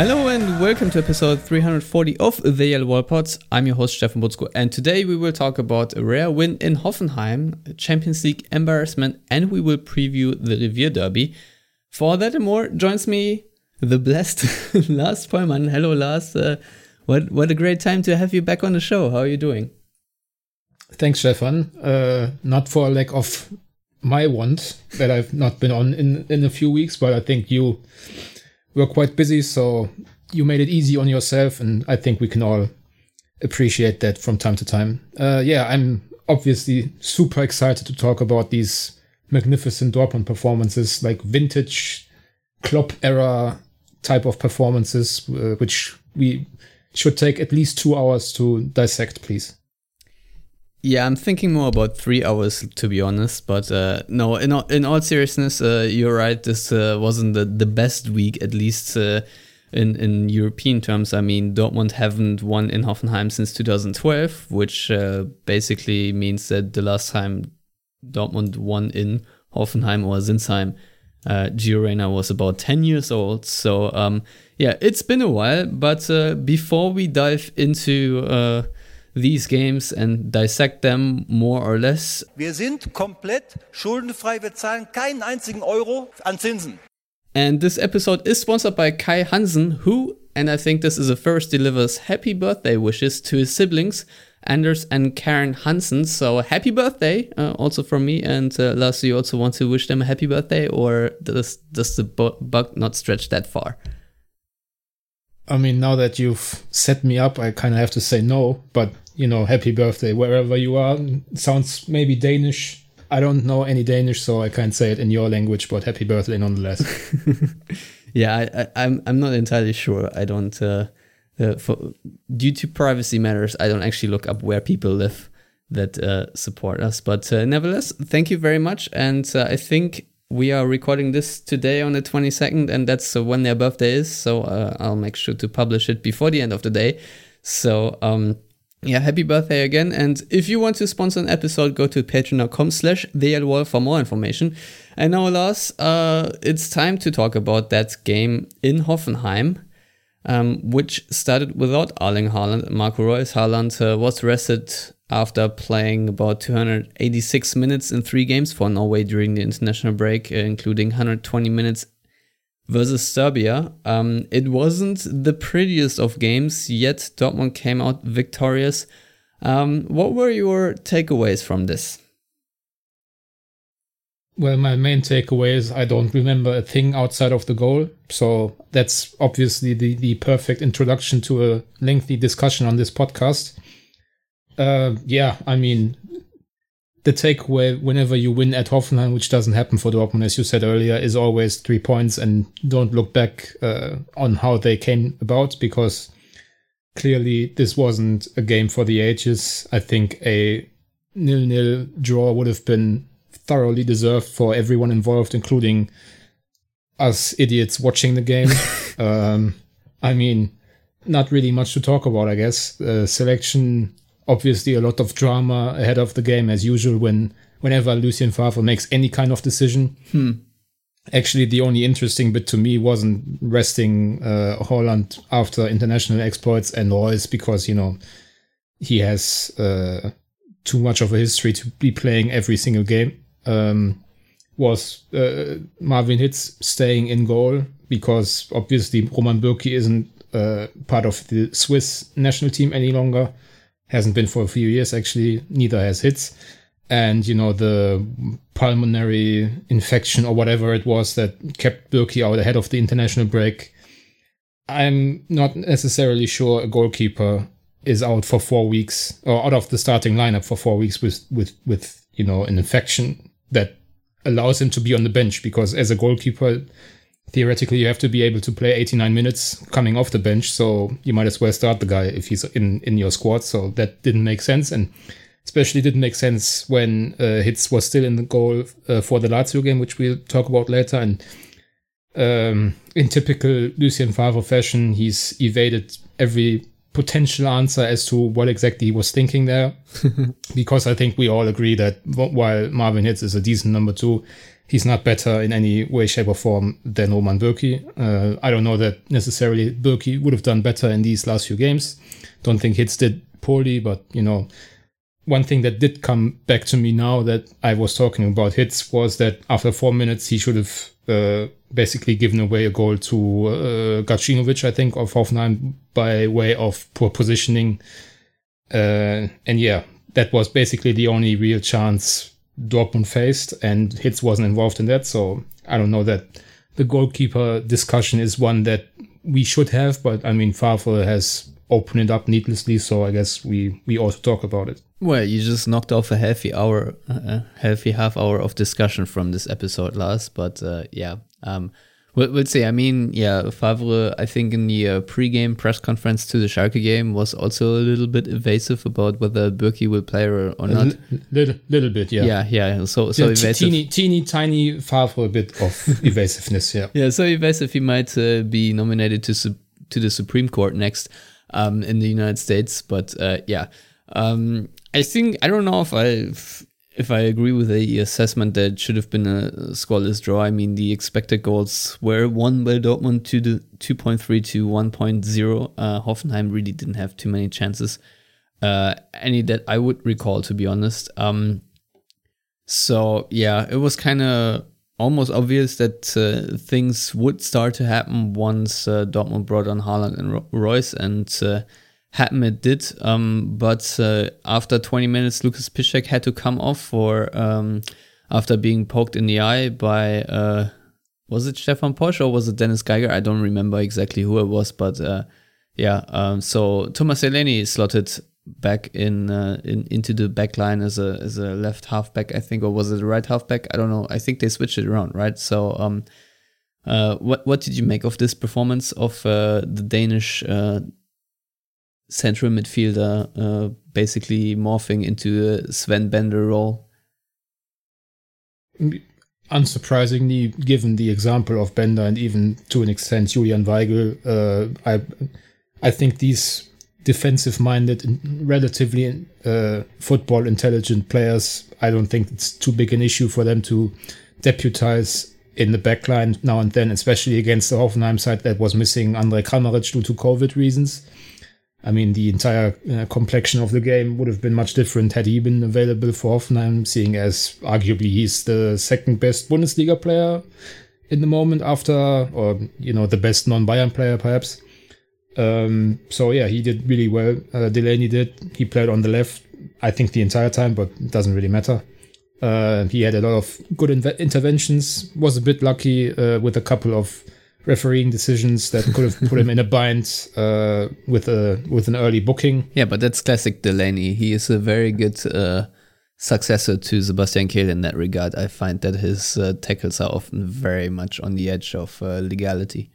Hello and welcome to episode 340 of the Yellow Wall Pods. I'm your host Stefan Buczko, and today we will talk about a rare win in Hoffenheim, Champions League embarrassment, and we will preview the Revier Derby. For that and more, joins me the blessed Lars Pollmann. Hello, Lars. Uh, what what a great time to have you back on the show. How are you doing? Thanks, Stefan. Uh, not for lack of my want that I've not been on in in a few weeks, but I think you were quite busy, so you made it easy on yourself, and I think we can all appreciate that from time to time. Uh, yeah, I'm obviously super excited to talk about these magnificent Dortmund performances, like vintage Klopp era type of performances, uh, which we should take at least two hours to dissect, please. Yeah, I'm thinking more about three hours to be honest. But uh, no, in all, in all seriousness, uh, you're right. This uh, wasn't the, the best week, at least uh, in in European terms. I mean, Dortmund haven't won in Hoffenheim since 2012, which uh, basically means that the last time Dortmund won in Hoffenheim or Sinsheim, uh, Gio Reyna was about 10 years old. So um, yeah, it's been a while. But uh, before we dive into these games and dissect them more or less. Wir sind komplett schuldenfrei, wir zahlen keinen einzigen Euro an Zinsen. And this episode is sponsored by Kai Hansen, who, and I think this is a first, delivers happy birthday wishes to his siblings, Anders and Karen Hansen. So happy birthday, uh, also from me. And uh, Lars, you also want to wish them a happy birthday, or does, does the bug not stretch that far? I mean, now that you've set me up, I kind of have to say no, but you know, happy birthday wherever you are. sounds maybe Danish. I don't know any Danish, so I can't say it in your language, but happy birthday nonetheless. yeah, I, am I'm, I'm not entirely sure. I don't, uh, uh, for, due to privacy matters, I don't actually look up where people live that uh, support us. But uh, nevertheless, thank you very much. And uh, I think we are recording this today on the 22nd, and that's uh, when their birthday is. So uh, I'll make sure to publish it before the end of the day. So, um, yeah, happy birthday again. And if you want to sponsor an episode, go to patreon.com slash theyellwall for more information. And now, Lars, uh, it's time to talk about that game in Hoffenheim, um, which started without Erling Haaland. Marco Reus Haaland uh, was rested after playing about 286 minutes in three games for Norway during the international break, uh, including 120 minutes versus Serbia. Um, it wasn't the prettiest of games, yet Dortmund came out victorious. Um, what were your takeaways from this? Well, my main takeaway is I don't remember a thing outside of the goal. So that's obviously the, the perfect introduction to a lengthy discussion on this podcast. Uh, yeah, I mean, the takeaway whenever you win at Hoffenheim, which doesn't happen for Dortmund, as you said earlier, is always three points and don't look back uh, on how they came about because clearly this wasn't a game for the ages. I think a nil-nil draw would have been thoroughly deserved for everyone involved, including us idiots watching the game. um, I mean, not really much to talk about, I guess. Uh, selection obviously a lot of drama ahead of the game as usual when whenever Lucien Favre makes any kind of decision. Hmm. Actually, the only interesting bit to me wasn't resting uh, Haaland after international exploits and Reus because you know he has uh, too much of a history to be playing every single game. Um, was uh, Marvin Hitz staying in goal because obviously Roman Bürki isn't uh, part of the Swiss national team any longer hasn't been for a few years actually. Neither has Hitz, and you know the pulmonary infection or whatever it was that kept Bürki out ahead of the international break. I'm not necessarily sure a goalkeeper is out for four weeks or out of the starting lineup for four weeks with with with you know an infection that allows him to be on the bench because as a goalkeeper, theoretically you have to be able to play 89 minutes coming off the bench. So you might as well start the guy if he's in, in your squad. So that didn't make sense. And especially didn't make sense when uh, was still in the goal uh, for the Lazio game, which we'll talk about later. And um, in typical Lucien Favre fashion, he's evaded every potential answer as to what exactly he was thinking there. because I think we all agree that while Marvin Hitz is a decent number two, he's not better in any way, shape, or form than Roman Bürki. Uh, I don't know that necessarily Bürki would have done better in these last few games. Don't think Hitz did poorly, but you know, one thing that did come back to me now that I was talking about Hitz was that after four minutes he should have uh, basically given away a goal to uh, Gacinovic, I think, of Hoffenheim by way of poor positioning. Uh, and yeah, that was basically the only real chance Dortmund faced, and Hitz wasn't involved in that. So I don't know that the goalkeeper discussion is one that we should have, but I mean, Favre has opened it up needlessly, so I guess we we also talk about it. Well, you just knocked off a healthy hour, a healthy half hour of discussion from this episode Lars. But uh, yeah, um, we'll, we'll see. I mean, yeah, Favre, I think in the uh, pre-game press conference to the Schalke game was also a little bit evasive about whether Bürki will play or, or not. little, little bit, yeah. Yeah, yeah. So, so yeah, evasive. Teeny, teeny, tiny Favre bit of evasiveness, yeah. Yeah, so evasive he might uh, be nominated to su- to the Supreme Court next um, in the United States. But uh, yeah. Um, I think I don't know if I if I agree with the assessment that should have been a scoreless draw. I mean, the expected goals were one by Dortmund to the 2.3 to 1.0. Uh, Hoffenheim really didn't have too many chances, uh, any that I would recall, to be honest. Um, so yeah, it was kind of almost obvious that uh, things would start to happen once uh, Dortmund brought on Haaland and Ro- Reus and uh, happen it did. Um, but uh, after 20 minutes, Lukasz Piszczek had to come off for um, after being poked in the eye by uh, was it Stefan Posch or was it Dennis Geiger? I don't remember exactly who it was, but uh, yeah. Um, so Thomas Delaney slotted back in, uh, in into the back line as a as a left halfback, I think, or was it a right halfback? I don't know. I think they switched it around, right? So. Um, uh, what what did you make of this performance of uh, the Danish uh, central midfielder, uh, basically morphing into a Sven Bender role. Unsurprisingly, given the example of Bender and even to an extent Julian Weigl, uh, I I think these defensive-minded and relatively uh, football intelligent players, I don't think it's too big an issue for them to deputize in the backline now and then, especially against the Hoffenheim side that was missing Andre Kramaric due to COVID reasons. I mean, the entire uh, complexion of the game would have been much different had he been available for Hoffenheim, seeing as arguably he's the second best Bundesliga player in the moment after, or, you know, the best non Bayern player perhaps. Um, so, yeah, he did really well. Uh, Delaney did. He played on the left, I think, the entire time, but it doesn't really matter. Uh, he had a lot of good interventions, was a bit lucky uh, with a couple of refereeing decisions that could have put him in a bind uh, with a with an early booking. Yeah, but that's classic Delaney. He is a very good uh, successor to Sebastian Kehl in that regard. I find that his uh, tackles are often very much on the edge of uh, legality.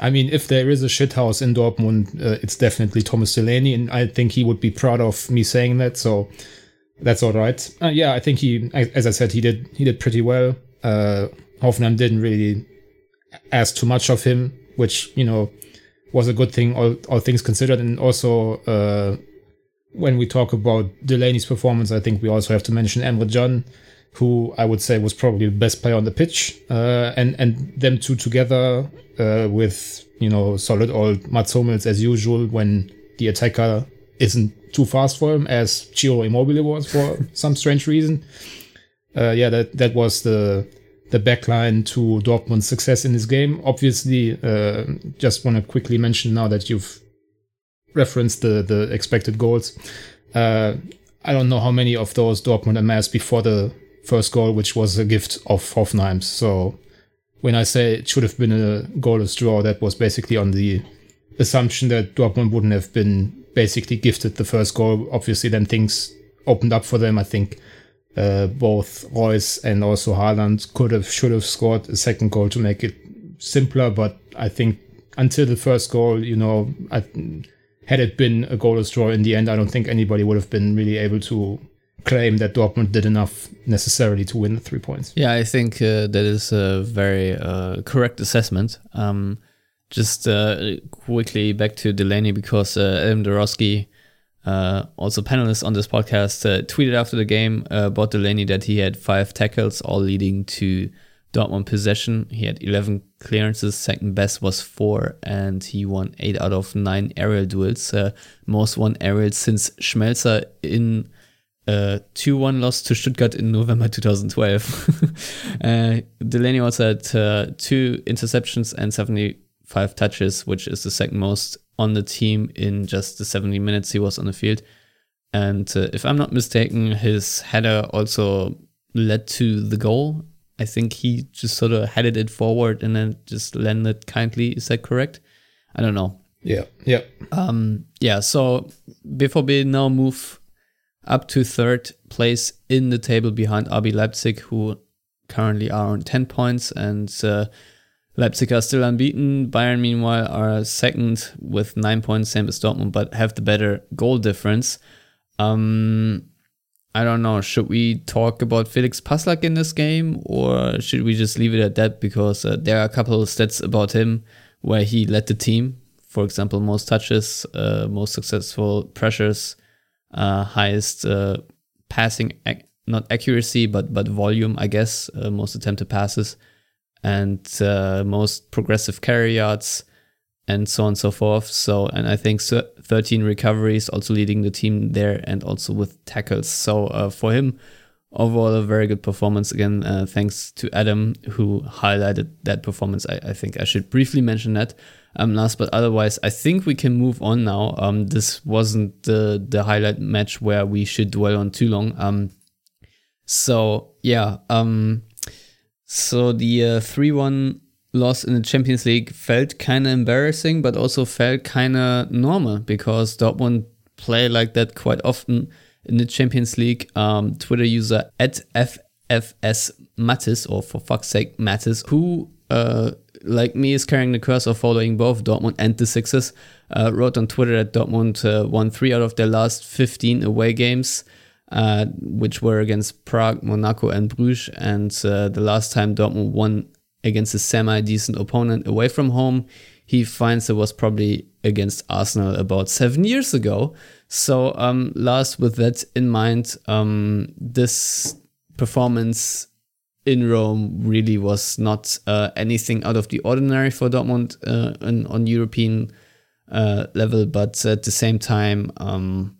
I mean, if there is a shithouse in Dortmund, uh, it's definitely Thomas Delaney, and I think he would be proud of me saying that. So that's all right. Uh, yeah, I think he, as I said, he did he did pretty well. Hoffenheim didn't really ask too much of him, which you know was a good thing, all, all things considered. And also, uh, when we talk about Delaney's performance, I think we also have to mention Emre Can, who I would say was probably the best player on the pitch, uh, and and them two together uh, with you know solid old Mats Hummels as usual when the attacker isn't too fast for him as Ciro Immobile was for some strange reason. Uh, yeah, that that was the the backline to Dortmund's success in this game. Obviously, uh, just want to quickly mention now that you've referenced the the expected goals. Uh, I don't know how many of those Dortmund amassed before the first goal, which was a gift of Hoffenheim. So when I say it should have been a goalless draw, that was basically on the assumption that Dortmund wouldn't have been basically gifted the first goal. Obviously, then things opened up for them. I think uh, both Reus and also Haaland could have, should have scored a second goal to make it simpler. But I think until the first goal, you know, I, had it been a goalless draw in the end, I don't think anybody would have been really able to claim that Dortmund did enough necessarily to win the three points. Yeah, I think uh, that is a very uh, correct assessment. Um, just uh, quickly back to Delaney because uh, Adam Dorowski, uh, also panelist on this podcast, uh, tweeted after the game about Delaney that he had five tackles, all leading to Dortmund possession. He had 11 clearances, second best was four, and he won eight out of nine aerial duels. most won aerial since Schmelzer in uh, 2 1 loss to Stuttgart in November 2012. uh, Delaney also had uh, two interceptions and 75 touches, which is the second most on the team in just the 70 minutes he was on the field. And uh, if I'm not mistaken, his header also led to the goal. I think he just sort of headed it forward and then just landed kindly. Is that correct? I don't know. Yeah, yeah. Um, yeah, so before we now move up to third place in the table behind RB Leipzig, who currently are on 10 points, and uh, Leipzig are still unbeaten. Bayern, meanwhile, are second with nine points, same as Dortmund, but have the better goal difference. Um, I don't know. Should we talk about Felix Passlack in this game, or should we just leave it at that? Because uh, there are a couple of stats about him where he led the team. For example, most touches, uh, most successful pressures, uh, highest uh, passing ac- not accuracy but but volume I guess uh, most attempted passes and uh, most progressive carry yards and so on and so forth. So and I think 13 recoveries also leading the team there and also with tackles. So uh, for him overall a very good performance. Again uh, thanks to Adam who highlighted that performance. I, I think I should briefly mention that um, last but otherwise, I think we can move on now. Um, this wasn't the the highlight match where we should dwell on too long. Um, so yeah, um, so the uh, three uh, one loss in the Champions League felt kind of embarrassing, but also felt kind of normal because Dortmund play like that quite often in the Champions League. Um, Twitter user at FFS Mattis, or for fuck's sake, Mattis, who uh, like me, is carrying the curse of following both Dortmund and the Sixers. Uh, wrote on Twitter that Dortmund uh, won three out of their Lars 15 away games, uh, which were against Prague, Monaco, and Bruges. And uh, the last time Dortmund won against a semi decent opponent away from home, he finds it was probably against Arsenal about seven years ago. So, um, last with that in mind, um, this performance in Rome really was not uh, anything out of the ordinary for Dortmund uh, in, on European uh, level, but at the same time, um,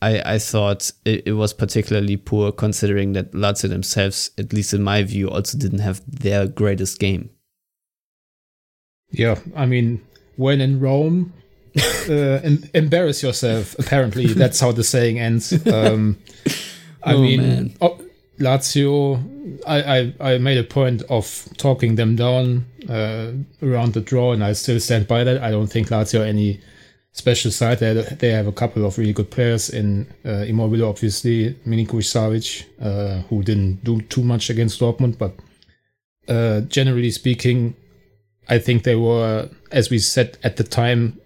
I, I thought it, it, was particularly poor considering that Lazio themselves, at least in my view, also didn't have their greatest game. Yeah, I mean, when in Rome, uh, em- embarrass yourself. Apparently, that's how the saying ends. Um, I oh, mean, oh, Lazio, I, I, I, made a point of talking them down uh, around the draw, and I still stand by that. I don't think Lazio any special side. They, they have a couple of really good players in uh, Immobile, obviously, Milinkovic Savic, uh, who didn't do too much against Dortmund, but uh, generally speaking, I think they were, as we said at the time,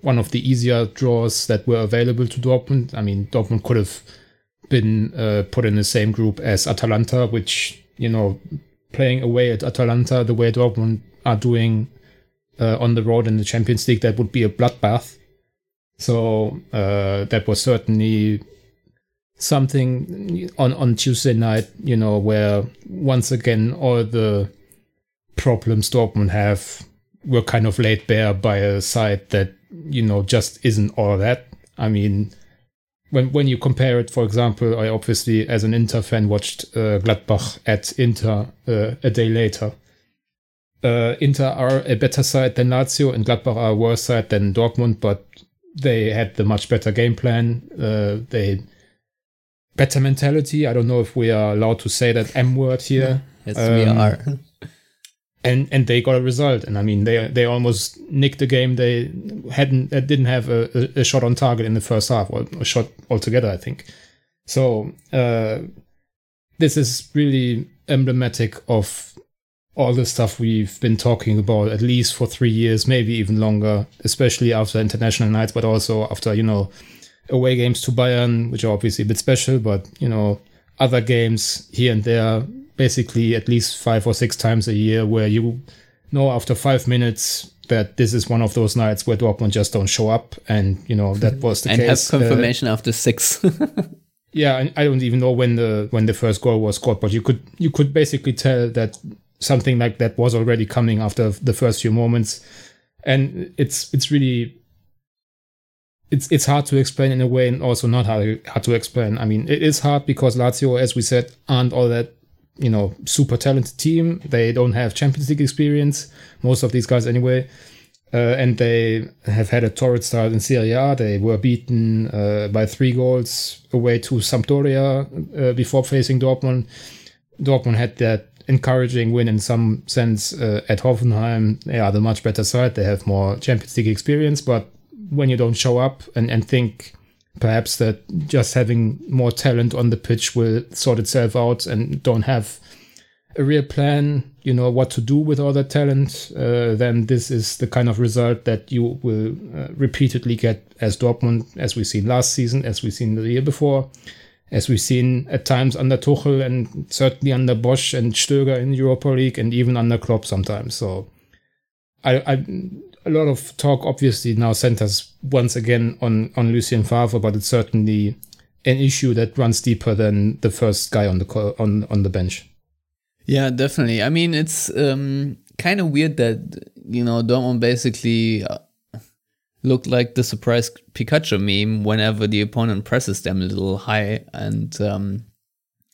one of the easier draws that were available to Dortmund. I mean, Dortmund could have been uh, put in the same group as Atalanta, which you know, playing away at Atalanta the way Dortmund are doing uh, on the road in the Champions League, that would be a bloodbath. So uh, that was certainly something on on Tuesday night, you know, where once again all the problems Dortmund have were kind of laid bare by a side that you know just isn't all that. I mean, when when you compare it, for example, I obviously, as an Inter fan, watched uh, Gladbach at Inter uh, a day later. Uh, Inter are a better side than Lazio, and Gladbach are a worse side than Dortmund, but they had the much better game plan. Uh, they better mentality. I don't know if we are allowed to say that M word here. Yes, um, we are. And and they got a result. And I mean, they they almost nicked the game. They hadn't they didn't have a, a shot on target in the first half, or a shot altogether. I think. So uh, this is really emblematic of all the stuff we've been talking about at least for three years, maybe even longer, especially after international nights, but also after, you know, away games to Bayern, which are obviously a bit special, but, you know, other games here and there, basically at least five or six times a year, where you know after five minutes that this is one of those nights where Dortmund just don't show up. And, you know, that was the and case. have confirmation uh, after six. yeah, and I don't even know when the when the first goal was scored, but you could you could basically tell that something like that was already coming after the first few moments, and it's it's really it's it's hard to explain in a way, and also not hard hard to explain. I mean, it is hard because Lazio, as we said, aren't all that you know super talented team. They don't have Champions League experience. Most of these guys, anyway. Uh, and they have had a torrid start in Serie A. They were beaten uh, by three goals away to Sampdoria uh, before facing Dortmund. Dortmund had that encouraging win in some sense uh, at Hoffenheim. They are the much better side. They have more Champions League experience, but when you don't show up and, and think perhaps that just having more talent on the pitch will sort itself out and don't have a real plan, you know, what to do with all that talent, uh, then this is the kind of result that you will uh, repeatedly get as Dortmund, as we've seen last season, as we've seen the year before, as we've seen at times under Tuchel and certainly under Bosz and Stöger in Europa League and even under Klopp sometimes. So I, I a lot of talk obviously now centers once again on, on Lucien Favre, but it's certainly an issue that runs deeper than the first guy on the on on the bench. Yeah, definitely. I mean, it's um, kind of weird that you know Dortmund basically uh, looked like the surprise Pikachu meme whenever the opponent presses them a little high, and um,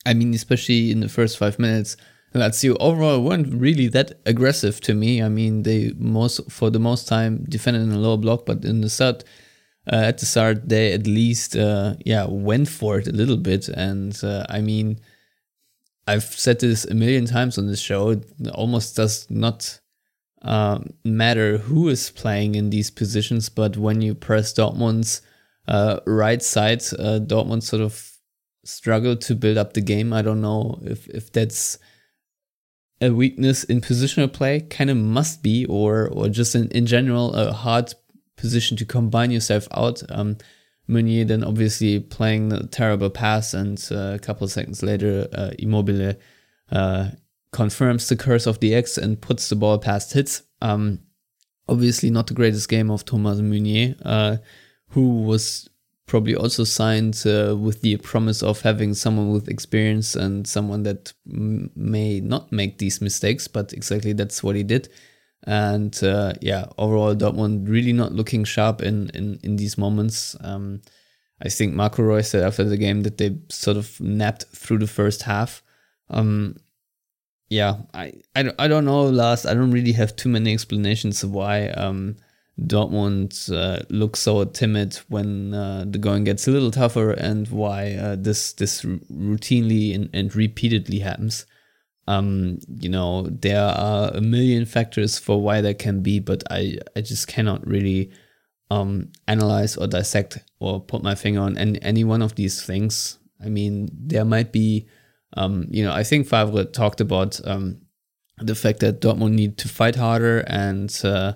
I mean, especially in the first five minutes, Lazio overall weren't really that aggressive to me. I mean, they most for the most time defended in a low block, but in the start. Uh, at the start, they at least, uh, yeah, went for it a little bit, and uh, I mean, I've said this a million times on this show. It almost does not uh, matter who is playing in these positions, but when you press Dortmund's uh, right side, uh, Dortmund sort of struggled to build up the game. I don't know if if that's a weakness in positional play. Kind of must be, or or just in, in general a hard position to combine yourself out. Um, Meunier then obviously playing a terrible pass, and uh, a couple of seconds later, uh, Immobile uh, confirms the curse of the X and puts the ball past Hitz. Um, obviously, not the greatest game of Thomas Meunier, uh, who was probably also signed uh, with the promise of having someone with experience and someone that m- may not make these mistakes, but exactly that's what he did. And uh, yeah, overall, Dortmund really not looking sharp in in, in these moments. Um, I think Marco Reus said after the game that they sort of napped through the first half. Um, yeah, I, I, I don't know, Lars. I don't really have too many explanations of why um, Dortmund uh, looks so timid when uh, the going gets a little tougher and why uh, this this routinely and, and repeatedly happens. Um, you know, there are a million factors for why that can be, but I, I just cannot really um, analyze or dissect or put my finger on any, any one of these things. I mean, there might be, um, you know, I think Favre talked about um, the fact that Dortmund need to fight harder and uh,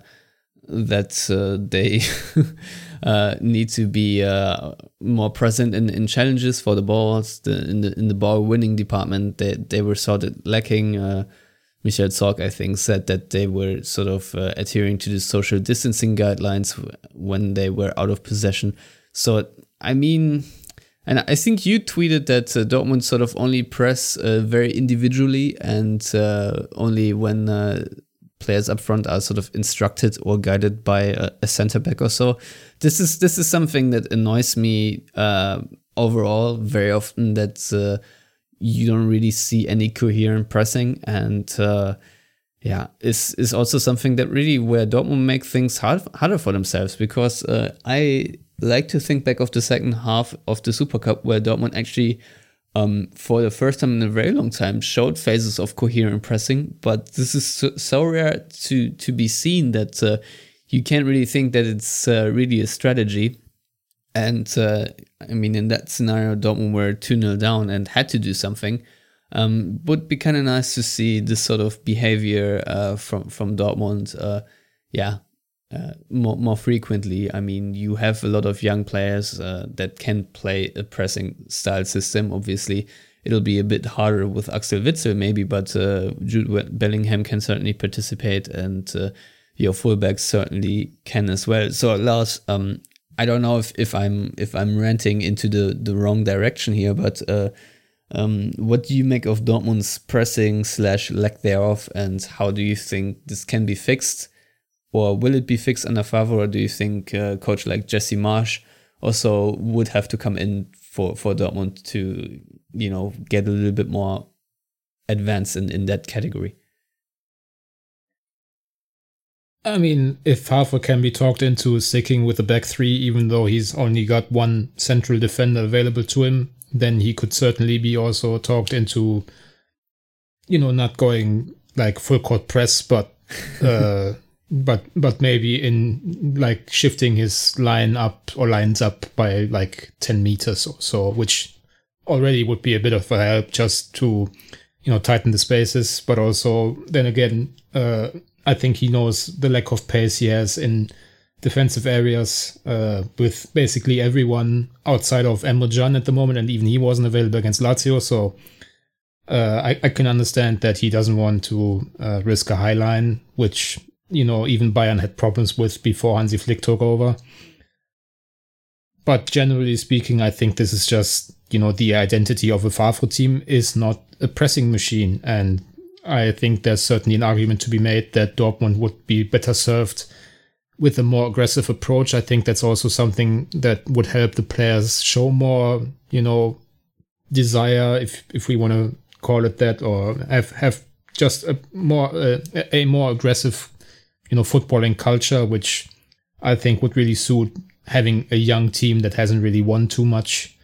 that uh, they uh, need to be uh, more present in, in challenges for the balls. The, in the in the ball winning department, they they were sort of lacking. Uh, Michael Zorc, I think, said that they were sort of uh, adhering to the social distancing guidelines when they were out of possession. So I mean. And I think you tweeted that uh, Dortmund sort of only press very individually and only when players up front are sort of instructed or guided by a, a center back or so. This is this is something that annoys me uh, overall very often. That uh, you don't really see any coherent pressing, and uh, yeah, is is also something that really where Dortmund make things hard, harder for themselves because uh, I like to think back of the second half of the Super Cup where Dortmund actually um, for the first time in a very long time, showed phases of coherent pressing. But this is so, so rare to to be seen that uh, you can't really think that it's uh, really a strategy. And uh, I mean, in that scenario, Dortmund were 2 0 down and had to do something. Um, would be kind of nice to see this sort of behavior uh, from from Dortmund. Uh, yeah, uh, more more frequently. I mean, you have a lot of young players uh, that can play a pressing style system. Obviously, it'll be a bit harder with Axel Witsel maybe, but uh, Jude Bellingham can certainly participate, and uh, your fullbacks certainly can as well. So Lars, um, I don't know if, if I'm if I'm ranting into the the wrong direction here, but uh, um, what do you make of Dortmund's pressing slash lack thereof, and how do you think this can be fixed, or will it be fixed under Favre, or do you think a coach like Jesse Marsch also would have to come in for for Dortmund to you know get a little bit more advanced in in that category? I mean, if Favre can be talked into sticking with the back three, even though he's only got one central defender available to him, then he could certainly be also talked into, you know, not going like full court press, but uh, but but maybe in like shifting his line up or lines up by like ten meters or so, which already would be a bit of a help just to you know tighten the spaces, but also then again. Uh, I think he knows the lack of pace he has in defensive areas uh, with basically everyone outside of Emre at the moment, and even he wasn't available against Lazio. So uh, I, I, can understand that he doesn't want to uh, risk a high line, which you know even Bayern had problems with before Hansi Flick took over. But generally speaking, I think this is just you know the identity of a Favre team is not a pressing machine, and I think there's certainly an argument to be made that Dortmund would be better served with a more aggressive approach. I think that's also something that would help the players show more, you know, desire, if if we want to call it that, or have have just a more uh, a more aggressive, you know, footballing culture, which I think would really suit having a young team that hasn't really won too much.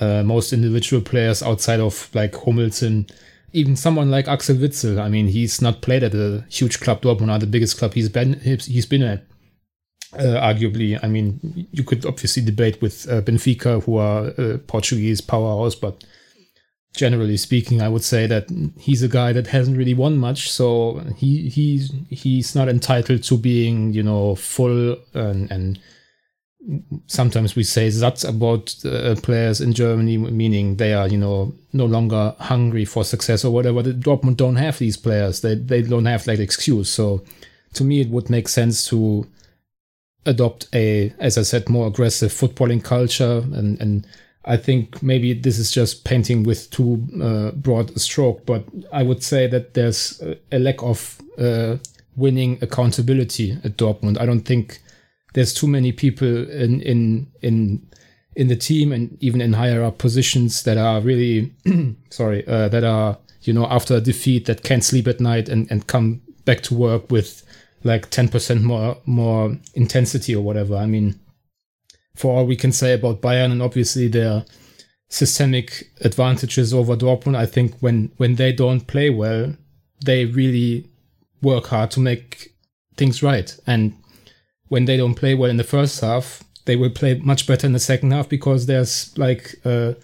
Uh, most individual players outside of like Hummels and even someone like Axel Witsel, I mean, he's not played at a huge club, Dortmund, not the biggest club he's been he's been at. Uh, arguably, I mean, you could obviously debate with uh, Benfica, who are a Portuguese powerhouse, but generally speaking, I would say that he's a guy that hasn't really won much, so he he's he's not entitled to being, you know, full and, and sometimes we say that about uh, players in Germany, meaning they are, you know, no longer hungry for success or whatever. The Dortmund don't have these players. They they don't have that excuse. So to me, it would make sense to adopt a, as I said, more aggressive footballing culture. And and I think maybe this is just painting with too uh, broad a stroke, but I would say that there's a lack of uh, winning accountability at Dortmund. I don't think there's too many people in in in in the team and even in higher up positions that are really sorry uh, that are you know after a defeat that can't sleep at night and and come back to work with like 10% more more intensity or whatever i mean for all we can say about bayern and obviously their systemic advantages over dortmund i think when when they don't play well they really work hard to make things right and when they don't play well in the first half, they will play much better in the second half because there's like a,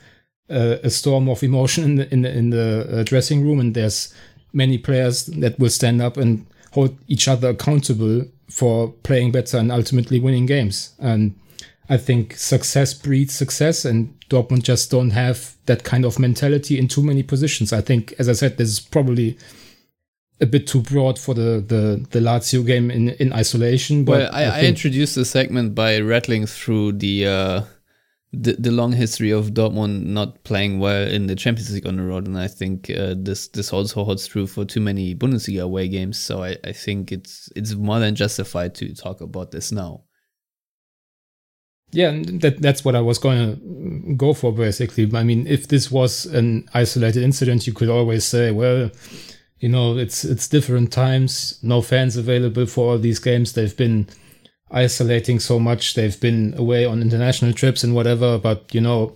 a storm of emotion in the in the, in the uh, dressing room, and there's many players that will stand up and hold each other accountable for playing better and ultimately winning games. And I think success breeds success, and Dortmund just don't have that kind of mentality in too many positions. I think, as I said, this is probably a bit too broad for the the, the Lazio game in in isolation. But well, I, I, I introduced the segment by rattling through the, uh, the the long history of Dortmund not playing well in the Champions League on the road, and I think uh, this this also holds true for too many Bundesliga away games. So I, I think it's it's more than justified to talk about this now. Yeah, that that's what I was going to go for basically. I mean, if this was an isolated incident, you could always say, well you know it's it's different times no fans available for all these games. They've been isolating so much. They've been away on international trips and whatever. But you know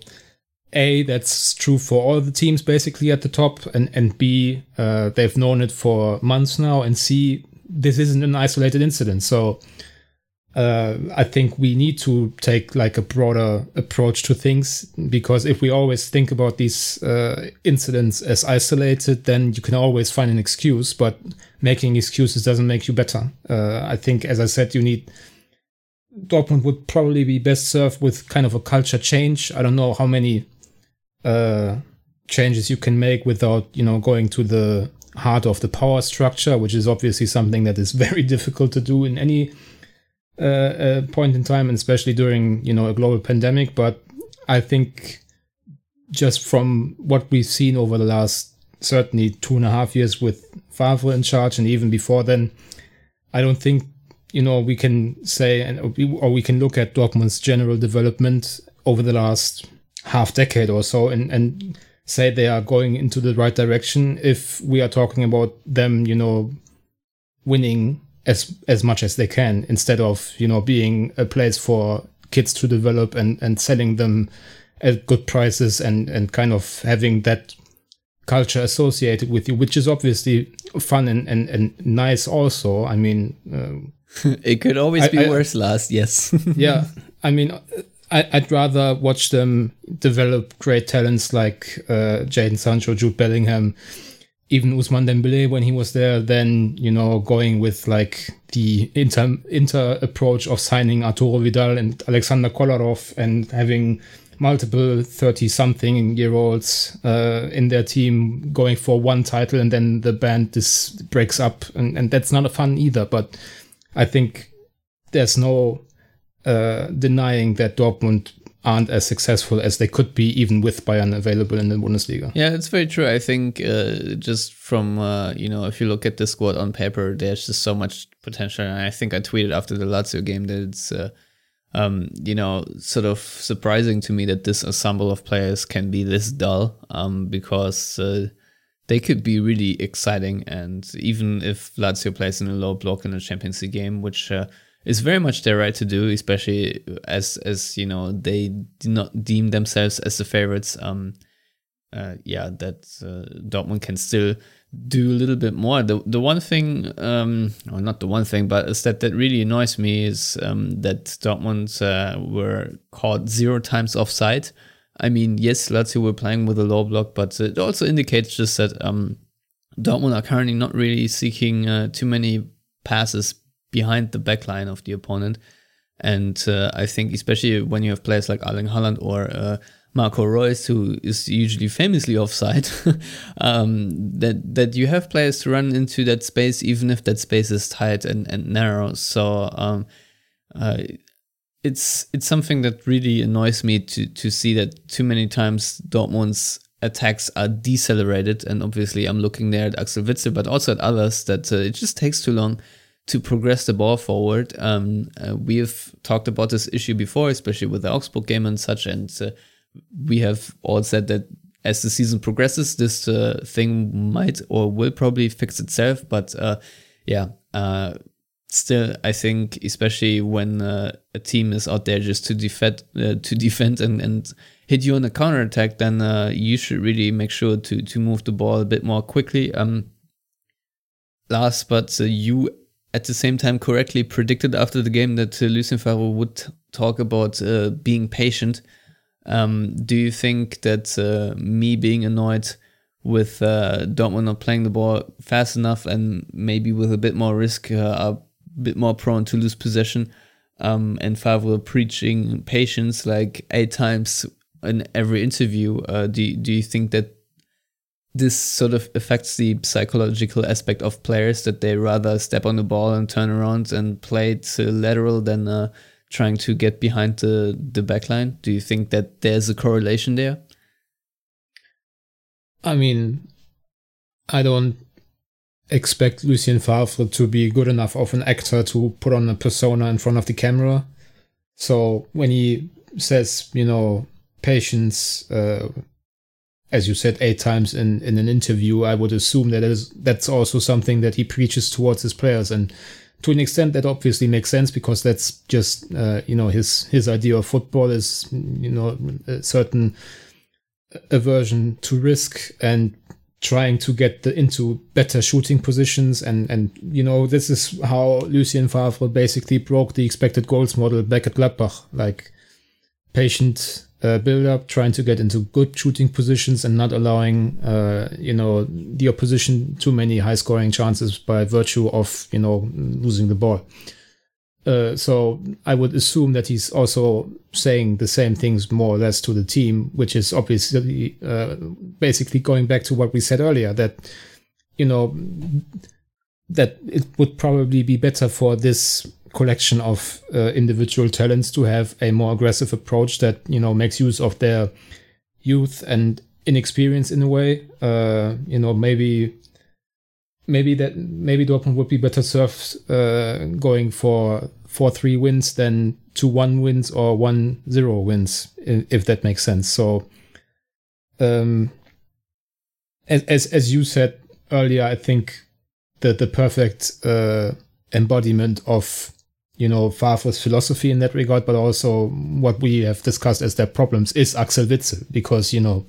a that's true for all the teams basically at the top and and b uh, they've known it for months now and c this isn't an isolated incident. So uh, I think we need to take like a broader approach to things because if we always think about these uh, incidents as isolated, then you can always find an excuse. But making excuses doesn't make you better. Uh, I think, as I said, you need Dortmund would probably be best served with kind of a culture change. I don't know how many uh, changes you can make without you know going to the heart of the power structure, which is obviously something that is very difficult to do in any uh, uh, point in time, and especially during you know a global pandemic. But I think just from what we've seen over the last certainly two and a half years with Favre in charge, and even before then, I don't think you know we can say and or we can look at Dortmund's general development over the last half decade or so, and and say they are going into the right direction if we are talking about them, you know, winning as as much as they can instead of you know being a place for kids to develop and and selling them at good prices and and kind of having that culture associated with you which is obviously fun and and, and nice also. I mean uh, it could always I- be I- worse last yes. Yeah. I mean I, I'd rather watch them develop great talents like uh, Jadon Sancho, Jude Bellingham, even Ousmane Dembele when he was there, then, you know going with like the inter inter approach of signing Arturo Vidal and Alexander Kolarov and having multiple 30 something year olds uh, in their team going for one title and then the band just breaks up. And, and that's not a fun either but i think there's no uh, denying that Dortmund aren't as successful as they could be, even with Bayern available in the Bundesliga. Yeah, it's very true. I think uh, just from uh, you know, if you look at the squad on paper, there's just so much potential. And I think I tweeted after the Lazio game that it's uh, um, you know sort of surprising to me that this ensemble of players can be this dull um, because. Uh, they could be really exciting, and even if Lazio plays in a low block in a Champions League game, which is very much their right to do, especially as as you know they do not deem themselves as the favorites. Um, uh, yeah, that uh, Dortmund can still do a little bit more. The the one thing, um, or not the one thing, but is that that really annoys me is um, that Dortmund uh, were caught zero times offside. I mean, yes, Lazio were playing with a low block, but it also indicates just that um, Dortmund are currently not really seeking uh, too many passes behind the back line of the opponent. And uh, I think, especially when you have players like Erling Haaland or uh, Marco Reus, who is usually famously offside, um, that that you have players to run into that space, even if that space is tight and, and narrow. So um, uh, it's it's something that really annoys me to to see that too many times Dortmund's attacks are decelerated, and obviously I'm looking there at Axel Witsel, but also at others that uh, it just takes too long to progress the ball forward. Um, uh, we have talked about this issue before, especially with the Augsburg game and such, and uh, we have all said that as the season progresses, this uh, thing might or will probably fix itself. But uh, yeah, uh, still, I think, especially when uh, a team is out there just to defend, to defend and, and hit you on a counter attack, then you should really make sure to to move the ball a bit more quickly. Um, Lars, but you at the same time correctly predicted after the game that uh, Lucien Favre would talk about uh, being patient. Um, do you think that uh, me being annoyed with uh, Dortmund not playing the ball fast enough and maybe with a bit more risk uh, are a bit more prone to lose possession um, and Favre preaching patience like eight times in every interview, uh, do, do you think that this sort of affects the psychological aspect of players that they rather step on the ball and turn around and play uh, lateral than uh, trying to get behind the the back line? Do you think that there's a correlation there? I mean, I don't expect Lucien Favre to be good enough of an actor to put on a persona in front of the camera. So when he says, you know, patience, uh, as you said eight times in, in an interview, I would assume that is that's also something that he preaches towards his players, and to an extent that obviously makes sense because that's just uh, you know his his idea of football is you know a certain aversion to risk and trying to get the, into better shooting positions. And, and, you know, this is how Lucien Favre basically broke the expected goals model back at Gladbach. Like patient uh, build up, trying to get into good shooting positions and not allowing, uh, you know, the opposition too many high scoring chances by virtue of, you know, losing the ball. Uh, so I would assume that he's also saying the same things more or less to the team, which is obviously uh, basically going back to what we said earlier that you know that it would probably be better for this collection of uh, individual talents to have a more aggressive approach that you know makes use of their youth and inexperience in a way. Uh, you know, maybe maybe that maybe Dortmund would be better served uh, going for four three wins than two one wins or one zero wins, if that makes sense. So, um, as as, as you said earlier, I think the the perfect uh, embodiment of you know Favre's philosophy in that regard, but also what we have discussed as their problems is Axel Witsel because you know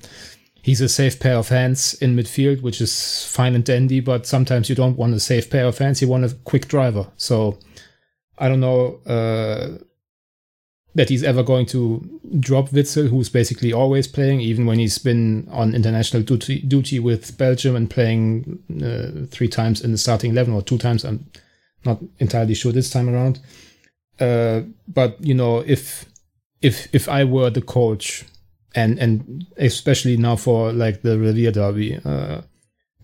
he's a safe pair of hands in midfield, which is fine and dandy, but sometimes you don't want a safe pair of hands, you want a quick driver. So I don't know uh, that he's ever going to drop Witsel, who's basically always playing, even when he's been on international duty, duty with Belgium and playing uh, three times in the starting 11 or two times. I'm not entirely sure this time around. Uh, but, you know, if if if I were the coach and and especially now for like the Revier Derby, uh,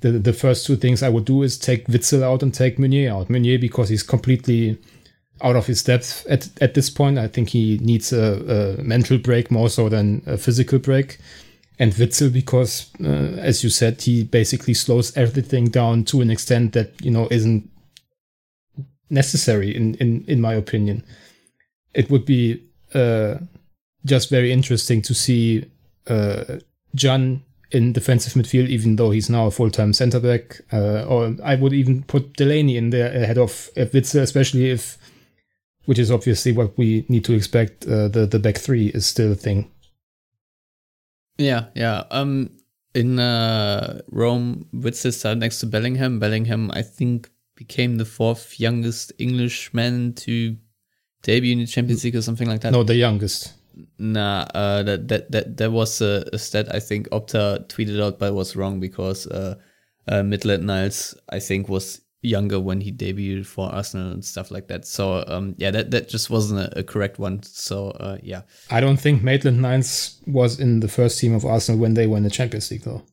the the first two things I would do is take Witsel out and take Meunier out. Meunier because he's completely out of his depth at at this point. I think he needs a, a mental break more so than a physical break. And Witsel because, uh, as you said, he basically slows everything down to an extent that you know isn't necessary in in in my opinion. It would be uh, just very interesting to see uh, Can in defensive midfield, even though he's now a full time centre back. Uh, or I would even put Delaney in there ahead of Witsel, especially if, which is obviously what we need to expect. Uh, the the back three is still a thing. Yeah, yeah. Um, in uh, Rome, Witsel started next to Bellingham. Bellingham, I think, became the fourth youngest Englishman to debut in the Champions League or something like that. No, the youngest. Nah, uh, that that that that was a, a stat I think Opta tweeted out, but was wrong because uh, uh, Maitland Niles I think was younger when he debuted for Arsenal and stuff like that. So um, yeah, that that just wasn't a, a correct one. So uh, yeah, I don't think Maitland Niles was in the first team of Arsenal when they won the Champions League though.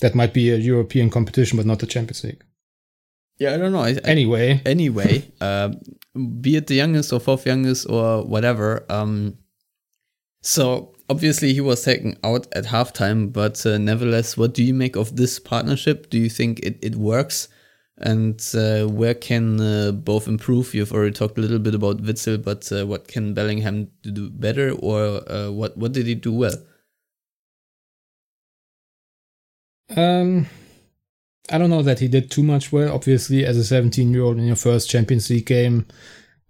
That might be a European competition, but not the Champions League. Yeah, I don't know. I, anyway, I, anyway, uh, be it the youngest or fourth youngest or whatever. Um, so obviously he was taken out at halftime, but uh, nevertheless, what do you make of this partnership? Do you think it, it works? And uh, where can uh, both improve? You've already talked a little bit about Witsel, but uh, what can Bellingham do better, or uh, what what did he do well? Um, I don't know that he did too much well. Obviously, as a 17 year old in your first Champions League game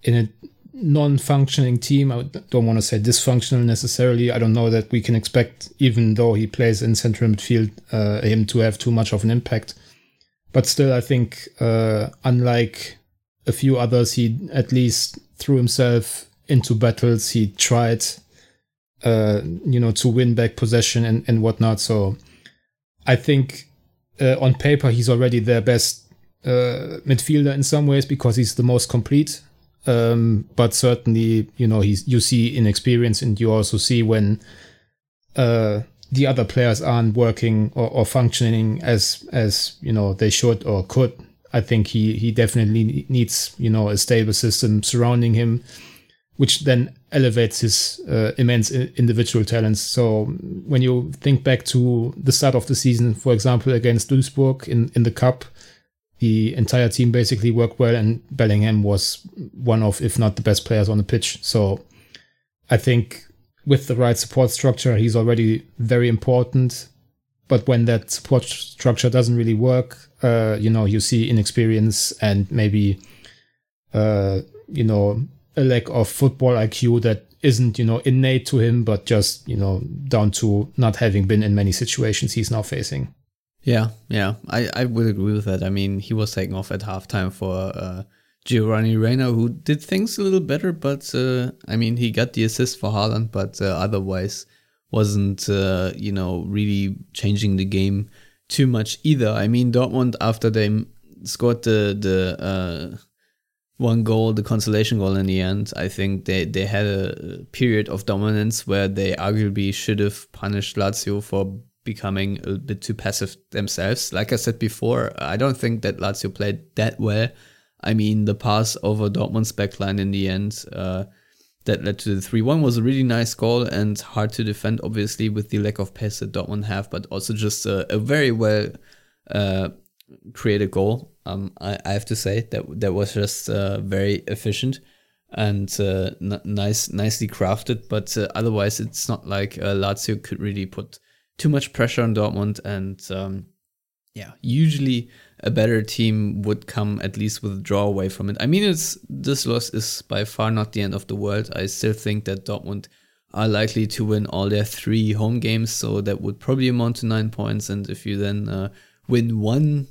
in a non functioning team, I don't want to say dysfunctional necessarily. I don't know that we can expect, even though he plays in central midfield, uh, him to have too much of an impact. But still, I think, uh, unlike a few others, he at least threw himself into battles. He tried, uh, you know, to win back possession and, and whatnot. So I think uh, on paper he's already their best uh, midfielder in some ways because he's the most complete. Um, but certainly, you know, he's you see inexperience, and you also see when uh, the other players aren't working or, or functioning as as you know they should or could. I think he he definitely needs you know a stable system surrounding him, which then elevates his uh, immense individual talents. So when you think back to the start of the season, for example, against Duisburg in, in the cup, the entire team basically worked well, and Bellingham was one of, if not the best players on the pitch. So I think with the right support structure, he's already very important. But when that support structure doesn't really work, uh, you know, you see inexperience and maybe, uh, you know, a lack of football IQ that isn't, you know, innate to him, but just, you know, down to not having been in many situations he's now facing. Yeah, yeah, I, I would agree with that. I mean, he was taken off at halftime for uh, Giovanni Reyna, who did things a little better, but uh, I mean, he got the assist for Haaland, but uh, otherwise wasn't, uh, you know, really changing the game too much either. I mean, Dortmund, after they scored the, the uh, one goal, the consolation goal in the end, I think they, they had a period of dominance where they arguably should have punished Lazio for becoming a bit too passive themselves. Like I said before, I don't think that Lazio played that well. I mean, the pass over Dortmund's backline in the end uh, that led to the 3 1 was a really nice goal and hard to defend, obviously, with the lack of pace that Dortmund have, but also just a, a very well uh, created goal. Um, I, I, have to say that that was just uh, very efficient and uh, n- nice, nicely crafted. But uh, otherwise, it's not like uh, Lazio could really put too much pressure on Dortmund. And um, yeah, usually a better team would come at least with a draw away from it. I mean, it's this loss is by far not the end of the world. I still think that Dortmund are likely to win all their three home games, so that would probably amount to nine points. And if you then uh, win one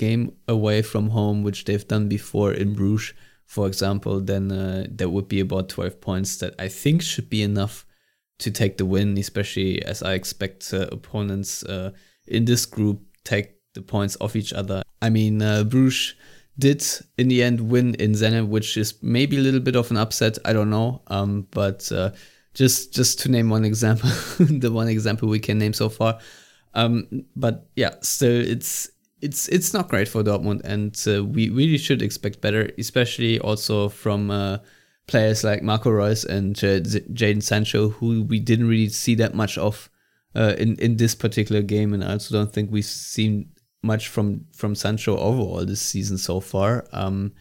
game away from home, which they've done before in Bruges, for example, then uh, that would be about 12 points that I think should be enough to take the win, especially as I expect uh, opponents uh, in this group take the points off each other. I mean, uh, Bruges did in the end win in Zenit, which is maybe a little bit of an upset. I don't know, um, but uh, just just to name one example, the one example we can name so far. Um, but yeah, still, it's it's it's not great for Dortmund, and uh, we really should expect better, especially also from uh, players like Marco Reus and uh, Jadon Sancho, who we didn't really see that much of uh, in in this particular game, and I also don't think we've seen much from from Sancho overall this season so far. Um,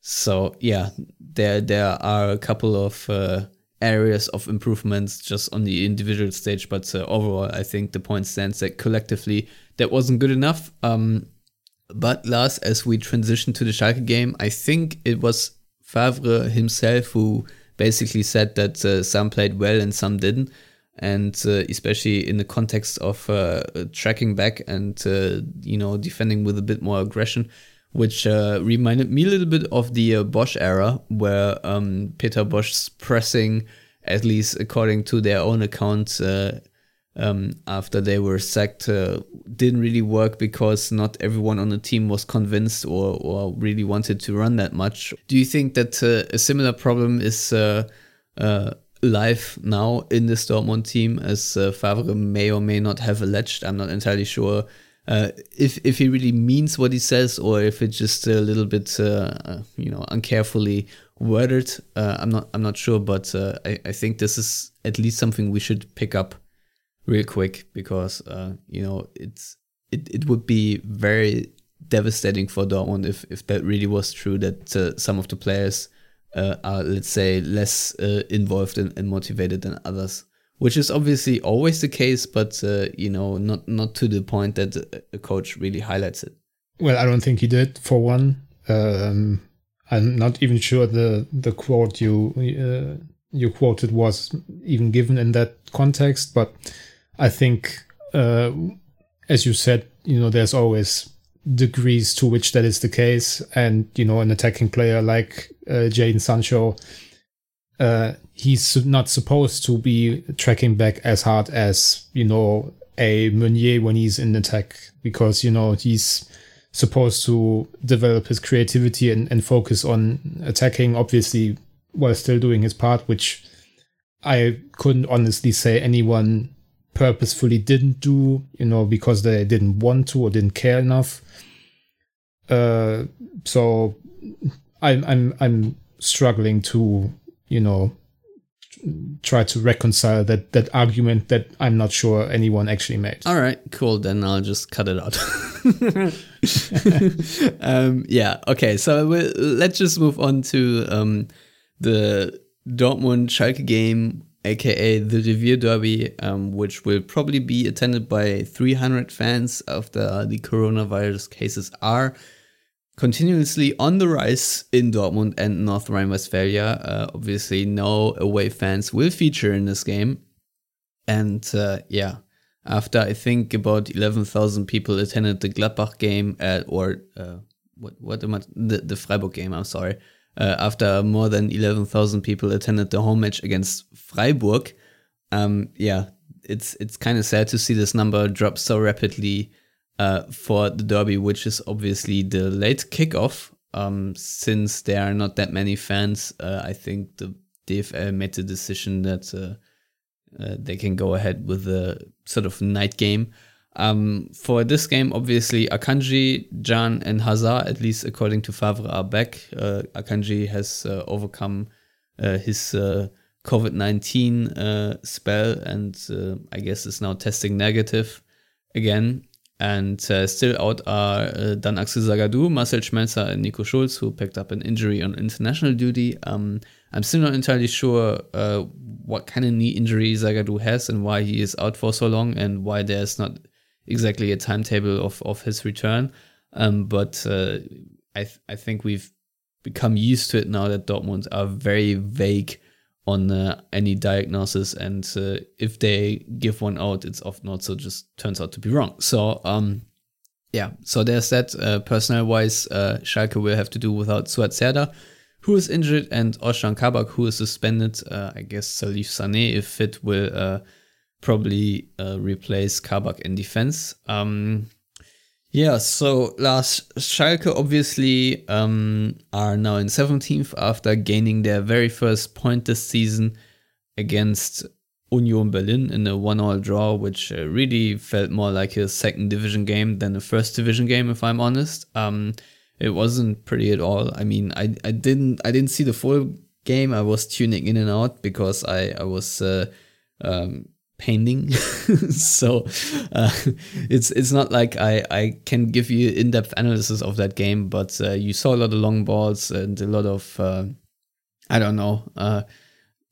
so yeah, there there are a couple of uh, areas of improvements just on the individual stage, but uh, overall, I think the point stands that collectively that wasn't good enough. Um, but Lars, as we transition to the Schalke game, I think it was Favre himself who basically said that uh, some played well and some didn't and uh, especially in the context of uh, tracking back and uh, you know defending with a bit more aggression, which uh, reminded me a little bit of the uh, Bosz era, where um, Peter Bosz's pressing, at least according to their own account, uh, um, after they were sacked, didn't really work because not everyone on the team was convinced or, or really wanted to run that much. Do you think that a similar problem is? live now in the Dortmund team, as uh, Favre may or may not have alleged. I'm not entirely sure uh, if if he really means what he says or if it's just a little bit uh, uh you know uncarefully worded. Uh, I'm not I'm not sure, but I I think this is at least something we should pick up real quick because you know it's it it would be very devastating for Dortmund if if that really was true that some of the players uh, are, let's say, less uh, involved and, and, motivated than others, which is obviously always the case, but uh, you know, not not to the point that a coach really highlights it. Well, I don't think he did. For one, um, I'm not even sure the the quote you uh, you quoted was even given in that context, but I think, uh, as you said, you know, there's always degrees to which that is the case. And, you know, an attacking player like uh, Jadon Sancho, uh, he's not supposed to be tracking back as hard as, you know, a Meunier when he's in attack because, you know, he's supposed to develop his creativity and, and focus on attacking, obviously, while still doing his part, which I couldn't honestly say anyone purposefully didn't do, you know, because they didn't want to or didn't care enough. Uh, so I'm I'm I'm struggling to you know try to reconcile that that argument that I'm not sure anyone actually made. All right, cool. Then I'll just cut it out. um, yeah. Okay. So let's just move on to um, the Dortmund Schalke game aka the Revier Derby, um, which will probably be attended by 300 fans after the coronavirus cases are continuously on the rise in Dortmund and North Rhine Westphalia. Uh, obviously, no away fans will feature in this game. And uh, yeah, after I think about 11,000 people attended the Gladbach game at, or uh, what what am I, the, the Freiburg game, I'm sorry. Uh, after more than 11,000 people attended the home match against Freiburg, um, yeah, it's it's kind of sad to see this number drop so rapidly uh, for the derby, which is obviously the late kickoff. Um, since there are not that many fans, uh, I think the DFL made the decision that uh, uh, they can go ahead with the sort of night game. Um, for this game, obviously, Akanji, Can, and Hazard, at least according to Favre, are back. Uh, Akanji has uh, overcome uh, his uh, COVID 19 uh, spell and I guess is now testing negative again. And still out are Dan Axel Zagadou, Marcel Schmelzer, and Nico Schulz, who picked up an injury on international duty. Um, I'm still not entirely sure uh, what kind of knee injury Zagadou has and why he is out for so long and why there's not exactly a timetable of, of his return. Um, but uh, I, th- I think we've become used to it now that Dortmund are very vague on uh, any diagnosis. And uh, if they give one out, it's often also just turns out to be wrong. So, um, yeah, so there's that. Uh, personnel wise, uh, Schalke will have to do without Suat Serdar who is injured, and Ozcan Kabak, who is suspended. Uh, I guess Salif Sané, if fit, will uh, probably uh, replace Kabak in defense. Um, yeah, so last Schalke obviously um, are now in 17th after gaining their very first point this season against Union Berlin in a one-all draw, which uh, really felt more like a second division game than a first division game, if I'm honest. Um, it wasn't pretty at all. I mean, I I didn't I didn't see the full game. I was tuning in and out because I I was uh, um, painting. so uh, it's it's not like I I can give you in depth analysis of that game, but uh, you saw a lot of long balls and a lot of uh, I don't know. Uh,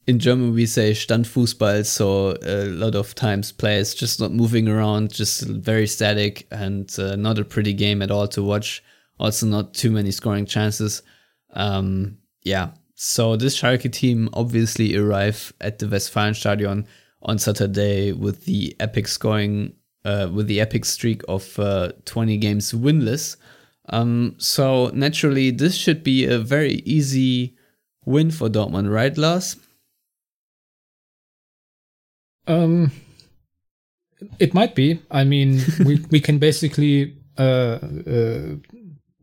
in German, we say Standfußball, so a lot of times players just not moving around, just very static, and uh, not a pretty game at all to watch. Also, not too many scoring chances. Um, yeah, so this Schalke team obviously arrive at the Westfalenstadion on Saturday with the epic scoring, uh, with the epic streak of uh, 20 games winless. Um, so naturally, this should be a very easy win for Dortmund, right, Lars? Um, it might be. I mean, we we can basically uh, uh,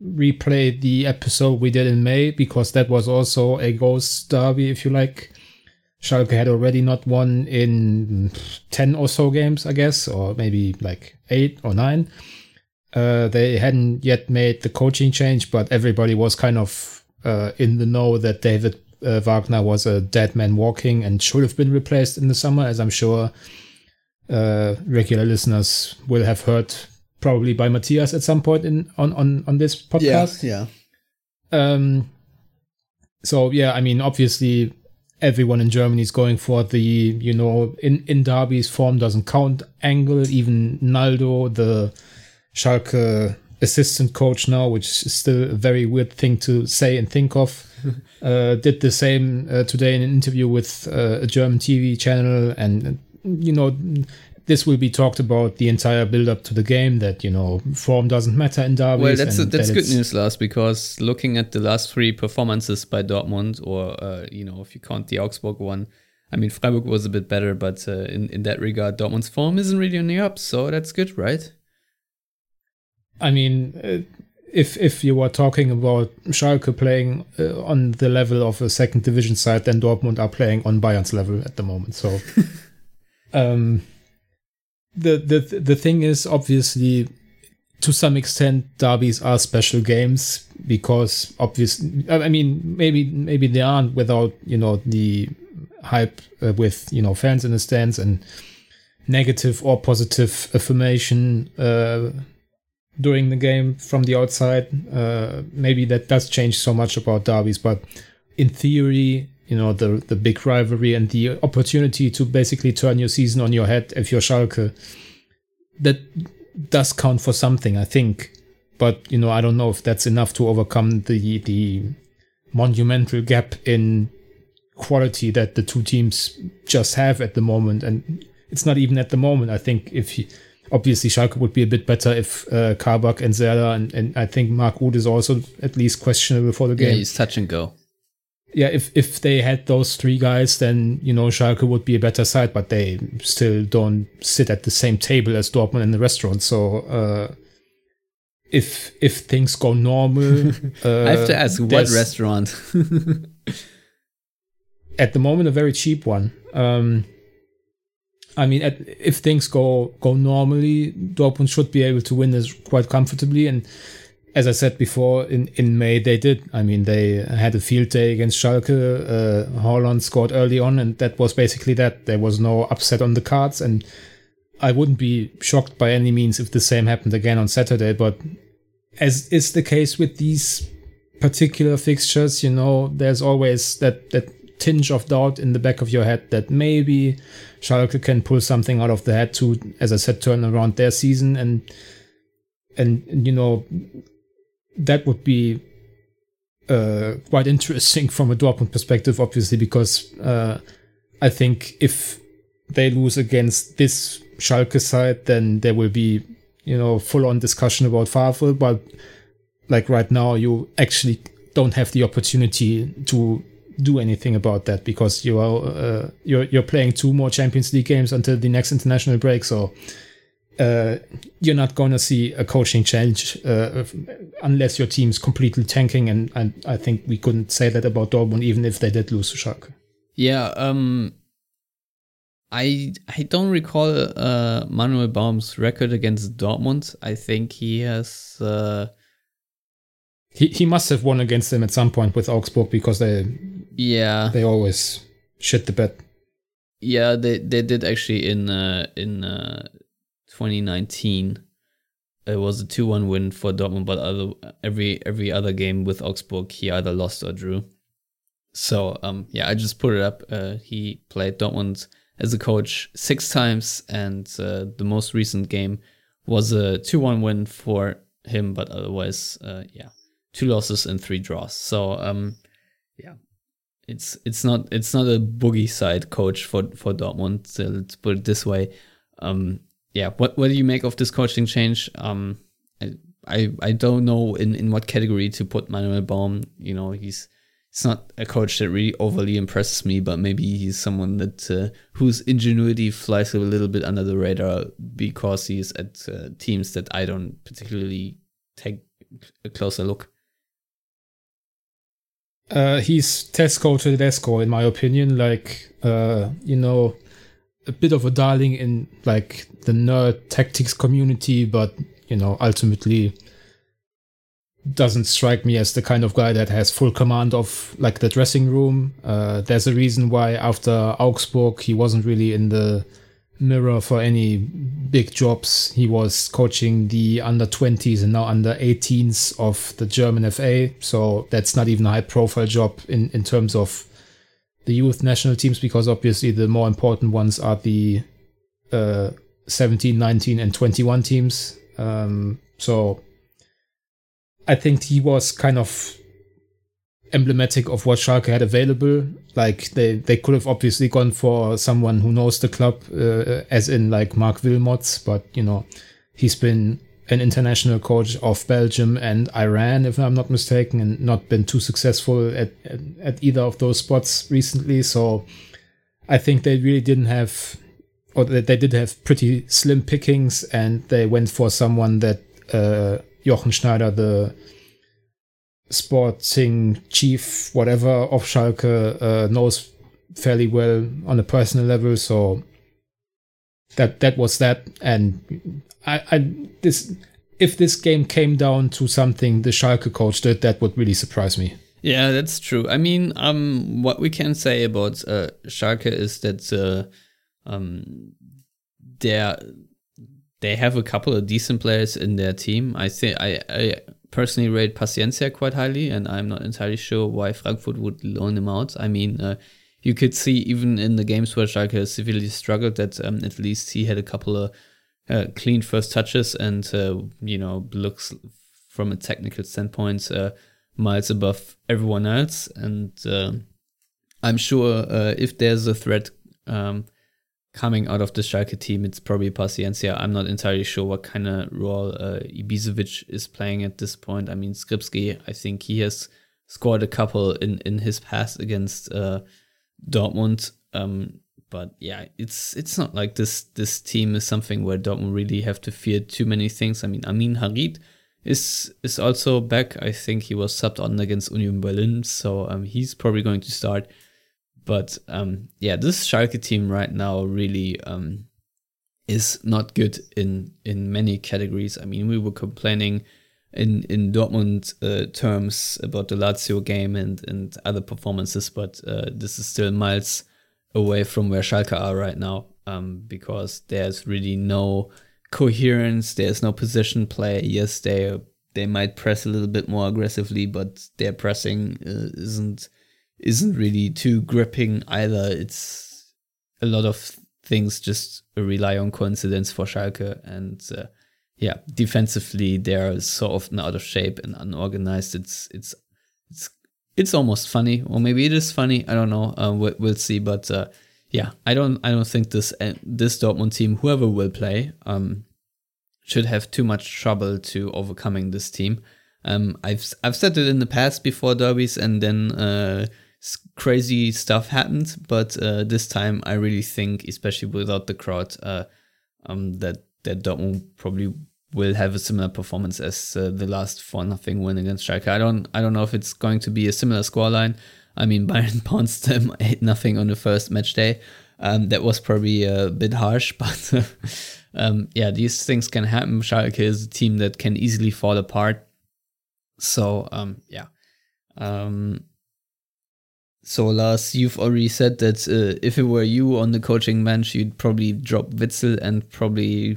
replay the episode we did in May because that was also a ghost derby, if you like. Schalke had already not won in 10 or so games, I guess, or maybe like 8 or 9. Uh, they hadn't yet made the coaching change, but everybody was kind of uh, in the know that David uh, Wagner was a dead man walking and should have been replaced in the summer, as I'm sure uh, regular listeners will have heard probably by Matthias at some point in on on on this podcast. Yeah, yeah. Um. So yeah, I mean, obviously, everyone in Germany is going for the you know in in Derby's form doesn't count angle. Even Naldo, the Schalke assistant coach now, which is still a very weird thing to say and think of. uh, did the same uh, today in an interview with uh, a German TV channel, and you know this will be talked about the entire build up to the game that you know form doesn't matter in derbies. Well, that's a, that's that good news, Lars, because looking at the last three performances by Dortmund, or uh, you know if you count the Augsburg one, I mean Freiburg was a bit better, but uh, in in that regard, Dortmund's form isn't really on the up, so that's good, right? I mean. Uh, if if you were talking about Schalke playing uh, on the level of a second division side, then Dortmund are playing on Bayern's level at the moment. So, um, the the the thing is obviously to some extent derbies are special games because obviously I mean maybe maybe they aren't without you know the hype uh, with you know fans in the stands and negative or positive affirmation uh, during the game from the outside. Uh, maybe that does change so much about derbies, but in theory, you know the the big rivalry and the opportunity to basically turn your season on your head if you're Schalke that does count for something I think but you know I don't know if that's enough to overcome the the monumental gap in quality that the two teams just have at the moment and it's not even at the moment. I think if he, obviously Schalke would be a bit better if uh, Kabak and Serdar and, and I think Mark Uth is also at least questionable for the game. Yeah, he's touch and go. Yeah, if if they had those three guys, then you know Schalke would be a better side, but they still don't sit at the same table as Dortmund in the restaurant. So uh, if if things go normal, uh, I have to ask, what restaurant? at the moment a very cheap one. Um, I mean, at, if things go go normally, Dortmund should be able to win this quite comfortably. And as I said before, in, in May they did. I mean, they had a field day against Schalke. Uh, Haaland scored early on, and that was basically that. There was no upset on the cards, and I wouldn't be shocked by any means if the same happened again on Saturday. But as is the case with these particular fixtures, you know, there's always that that tinge of doubt in the back of your head that maybe Schalke can pull something out of the head to, as I said, turn around their season and and you know that would be uh, quite interesting from a Dortmund perspective, obviously, because uh, I think if they lose against this Schalke side, then there will be you know full on discussion about Favre, but like right now you actually don't have the opportunity to do anything about that because you are uh, you're you're playing two more Champions League games until the next international break. So uh, you're not going to see a coaching change uh, unless your team's completely tanking and, and I think we couldn't say that about Dortmund even if they did lose to Schalke yeah, um, I I don't recall uh, Manuel Baum's record against Dortmund. I think he has. Uh, he he must have won against them at some point with Augsburg because they yeah, they always shit the bed yeah, they they did actually in uh, in uh, 2019. It was a two one win for Dortmund, but other every every other game with Augsburg he either lost or drew. So um yeah, I just put it up. Uh, he played Dortmund as a coach six times, and uh, the most recent game was a two one win for him, but otherwise uh, yeah, two losses and three draws. So um yeah, it's it's not it's not a boogie side coach for for Dortmund. So let's put it this way. Um, yeah, what what do you make of this coaching change? Um, I I, I don't know in, in what category to put Manuel Baum. You know, he's he's not a coach that really overly impresses me, but maybe he's someone that uh, whose ingenuity flies a little bit under the radar because he's at uh, teams that I don't particularly take a closer look. Uh, he's Tesco to Tedesco, in my opinion. Like, uh, you know, a bit of a darling in like the nerd tactics community, but you know, ultimately doesn't strike me as the kind of guy that has full command of like the dressing room. Uh, there's a reason why after Augsburg he wasn't really in the mirror for any big jobs. He was coaching the under 20s and now under 18s of the German FA. So that's not even a high profile job in, in terms of the youth national teams because obviously the more important ones are the uh, 17, 19, and 21 teams. Um, so I think he was kind of emblematic of what Schalke had available. Like they, they could have obviously gone for someone who knows the club, uh, as in like Marc Wilmots, but you know, he's been an international coach of Belgium and Iran, if I'm not mistaken, and not been too successful at, at, at either of those spots recently. So I think they really didn't have, or they, they did have pretty slim pickings, and they went for someone that uh, Jochen Schneider, the sporting chief, whatever of Schalke, uh, knows fairly well on a personal level. So that that was that, and I, I this if this game came down to something the Schalke coach did, that would really surprise me. Yeah, that's true. I mean, um, what we can say about uh, Schalke is that uh, um, they they have a couple of decent players in their team. I think I, I personally rate Paciencia quite highly, and I'm not entirely sure why Frankfurt would loan him out. I mean, uh, you could see even in the games where Schalke severely struggled that um, at least he had a couple of uh, clean first touches and uh, you know looks from a technical standpoint uh, miles above everyone else. And uh, I'm sure uh, if there's a threat um, coming out of the Schalke team, it's probably Paciencia. I'm not entirely sure what kind of role uh, Ibisevic is playing at this point. I mean, Skripski, I think he has scored a couple in, in his past against uh, Dortmund. Um, but yeah, it's it's not like this this team is something where Dortmund really have to fear too many things. I mean, Amine Harit is is also back. I think he was subbed on against Union Berlin, so um, he's probably going to start. But um, yeah, this Schalke team right now really um, is not good in in many categories. I mean, we were complaining in in Dortmund uh, terms about the Lazio game and and other performances, but uh, this is still miles away from where Schalke are right now um, because there's really no coherence. There's no position play. Yes, they they might press a little bit more aggressively, but their pressing uh, isn't isn't really too gripping either. It's a lot of things just rely on coincidence for Schalke, and uh, yeah, defensively they're so often out of shape and unorganized. It's it's it's it's almost funny, or maybe it is funny. I don't know. Uh, we'll, we'll, see, but uh, yeah, I don't I don't think this uh, this Dortmund team, whoever will play, um, should have too much trouble to overcoming this team. Um, I've I've said it in the past before derbies, and then uh, crazy stuff happened. But uh, this time, I really think, especially without the crowd, uh, um, that that Dortmund probably will have a similar performance as uh, the last four nothing win against Schalke. I don't I don't know if it's going to be a similar scoreline. I mean, Bayern pounced them eight nothing on the first match day. Um, that was probably a bit harsh, but um, yeah, these things can happen. Schalke is a team that can easily fall apart. So um, yeah. Um, so Lars, you've already said that uh, if it were you on the coaching bench, you'd probably drop Witsel and probably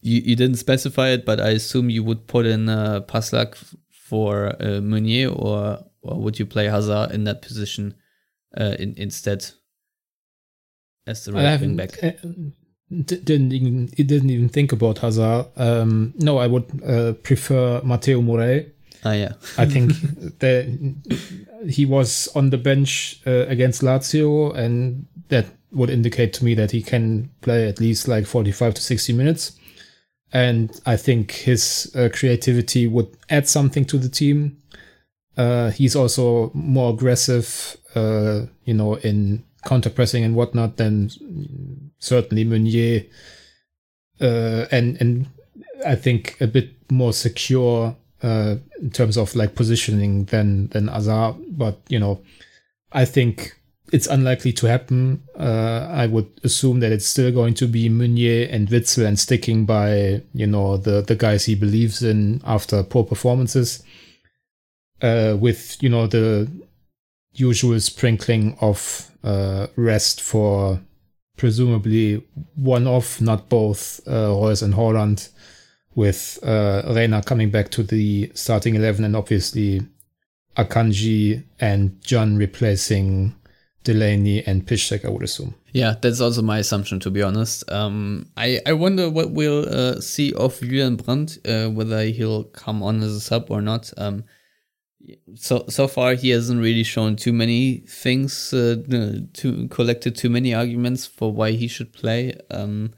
you, you didn't specify it, but I assume you would put in uh, Passlack for uh, Meunier, or or would you play Hazard in that position uh, in, instead as the right wing back? Uh, didn't even didn't even think about Hazard. Um, no, I would uh, prefer Mateu Morey. Ah, yeah. I think that he was on the bench uh, against Lazio, and that would indicate to me that he can play at least like 45 to 60 minutes and I think his uh, creativity would add something to the team. Uh, he's also more aggressive, uh, you know, in counter pressing and whatnot than certainly Meunier, uh, and and I think a bit more secure uh, in terms of like positioning than than Hazard. But you know, I think it's unlikely to happen. Uh, I would assume that it's still going to be Meunier and Witsel and sticking by, you know, the, the guys he believes in after poor performances. Uh, with, you know, the usual sprinkling of uh, rest for presumably one off, not both, uh, Reus and Haaland, with uh, Reyna coming back to the starting 11 and obviously Akanji and Can replacing Delaney and Piszczek, I would assume. Yeah, that's also my assumption, to be honest. Um, I, I wonder what we'll uh, see of Julian Brandt, uh, whether he'll come on as a sub or not. Um, so so far, he hasn't really shown too many things, uh, to collected too many arguments for why he should play. Um,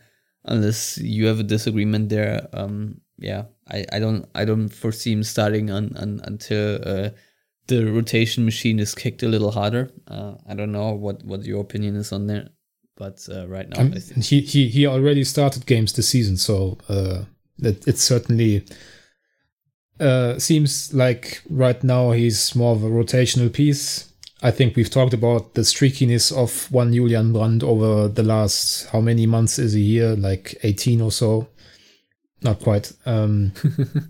unless you have a disagreement there. Um, yeah, I, I don't I don't foresee him starting on, on until uh, the rotation machine is kicked a little harder. Uh, I don't know what, what your opinion is on there, but uh, right now, um, he, he he already started games this season, so uh, it, it certainly uh, seems like right now he's more of a rotational piece. I think we've talked about the streakiness of one Julian Brandt over the last how many months is he here? Like eighteen or so. Not quite. Um,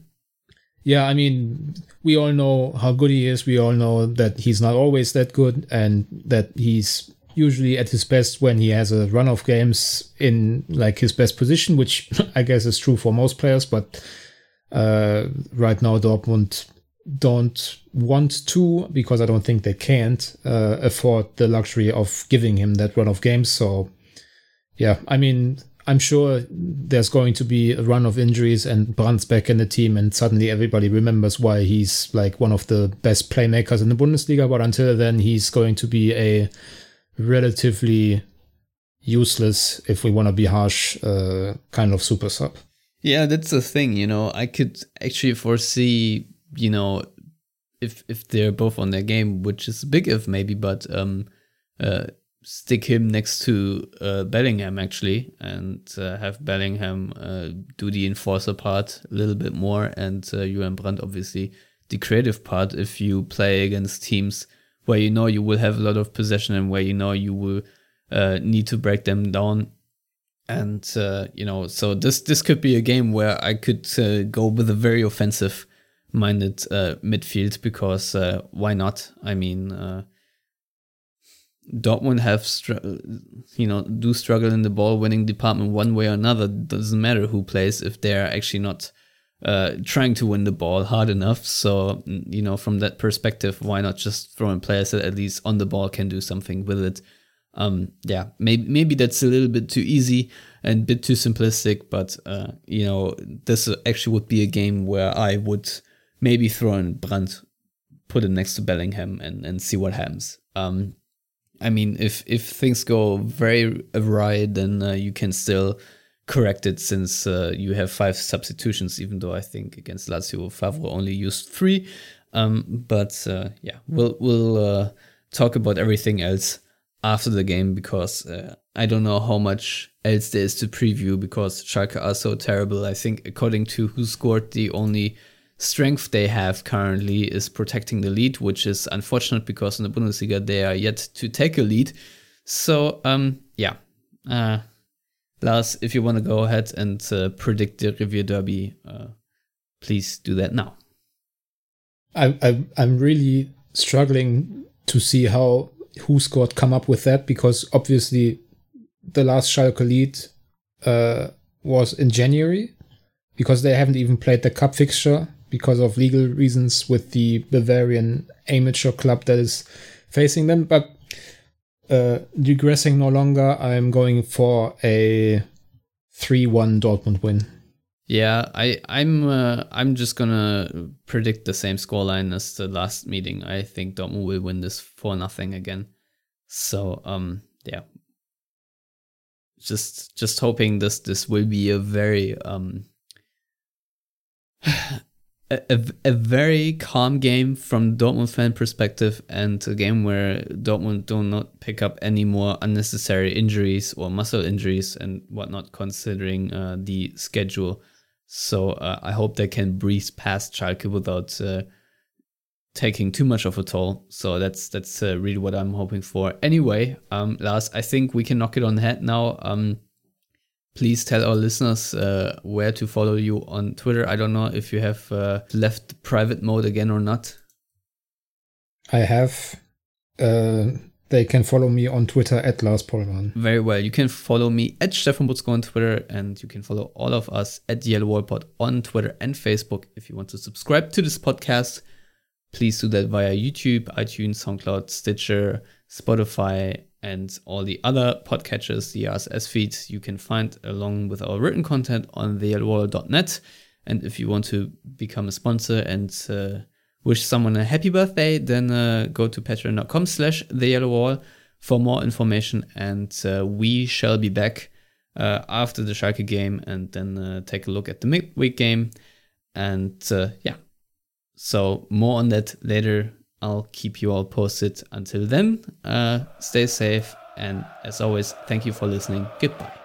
yeah, I mean, we all know how good he is. We all know that he's not always that good and that he's usually at his best when he has a run of games in like his best position, which I guess is true for most players. But uh, right now, Dortmund don't want to because I don't think they can't uh, afford the luxury of giving him that run of games. So, yeah, I mean, I'm sure there's going to be a run of injuries and Brandt's back in the team, and suddenly everybody remembers why he's like one of the best playmakers in the Bundesliga. But until then, he's going to be a relatively useless if we want to be harsh uh, kind of super sub. Yeah, that's the thing. You know, I could actually foresee, you know, if if they're both on their game, which is a big if maybe, but um, uh, stick him next to uh, Bellingham actually, and uh, have Bellingham uh, do the enforcer part a little bit more, and uh, Julian Brandt obviously the creative part. If you play against teams where you know you will have a lot of possession and where you know you will uh, need to break them down and uh, you know so this this could be a game where i could go with a very offensive minded uh, midfield because uh, why not? I mean uh, dortmund have str- you know do struggle in the ball winning department one way or another. Doesn't matter who plays if they're actually not uh, trying to win the ball hard enough. So you know from that perspective why not just throw in players that at least on the ball can do something with it? Um, yeah, maybe maybe that's a little bit too easy and a bit too simplistic, but uh, you know, this actually would be a game where I would maybe throw in Brandt, put it next to Bellingham, and and see what happens. Um, I mean, if if things go very awry, then uh, you can still correct it since uh, you have five substitutions. Even though I think against Lazio, Favre only used three. Um, but uh, yeah, we'll we'll uh, talk about everything else after the game because uh, I don't know how much else there is to preview because Schalke are so terrible. I think according to who scored the only strength they have currently is protecting the lead, which is unfortunate because in the Bundesliga they are yet to take a lead. So um, yeah, uh, Lars, if you want to go ahead and uh, predict the Revier Derby, uh, please do that now. I, I I'm really struggling to see how who WhoScored come up with that because obviously the last Schalke lead uh, was in January because they haven't even played the cup fixture because of legal reasons with the Bavarian amateur club that is facing them. But uh, digressing no longer, I'm going for a 3-1 Dortmund win. Yeah, I I'm uh, I'm just gonna predict the same scoreline as the last meeting. I think Dortmund will win this for nothing again. So um yeah. Just just hoping this this will be a very um a, a, very calm game from Dortmund fan perspective and a game where Dortmund do not pick up any more unnecessary injuries or muscle injuries and whatnot considering uh, the schedule so uh, I hope they can breeze past Schalke without uh, taking too much of a toll. So that's that's uh, really what I'm hoping for. Anyway, um, Lars, I think we can knock it on the head now. Um, please tell our listeners uh, where to follow you on Twitter. I don't know if you have uh, left private mode again or not. I have. Uh, they can follow me on Twitter at Lars Pollmann. Very well. You can follow me at Stefan Buczko on Twitter, and you can follow all of us at Yellow Wall Pod on Twitter and Facebook. If you want to subscribe to this podcast, please do that via YouTube, iTunes, SoundCloud, Stitcher, Spotify, and all the other podcatchers, the RSS feeds you can find along with our written content on theyellowwall.net. And if you want to become a sponsor and uh, wish someone a happy birthday, then uh, go to patreon.com slash the yellow wall for more information. And uh, we shall be back uh, after the Schalke game and then uh, take a look at the midweek game. And uh, yeah, so more on that later. I'll keep you all posted. Until then, uh, stay safe. And as always, thank you for listening. Goodbye.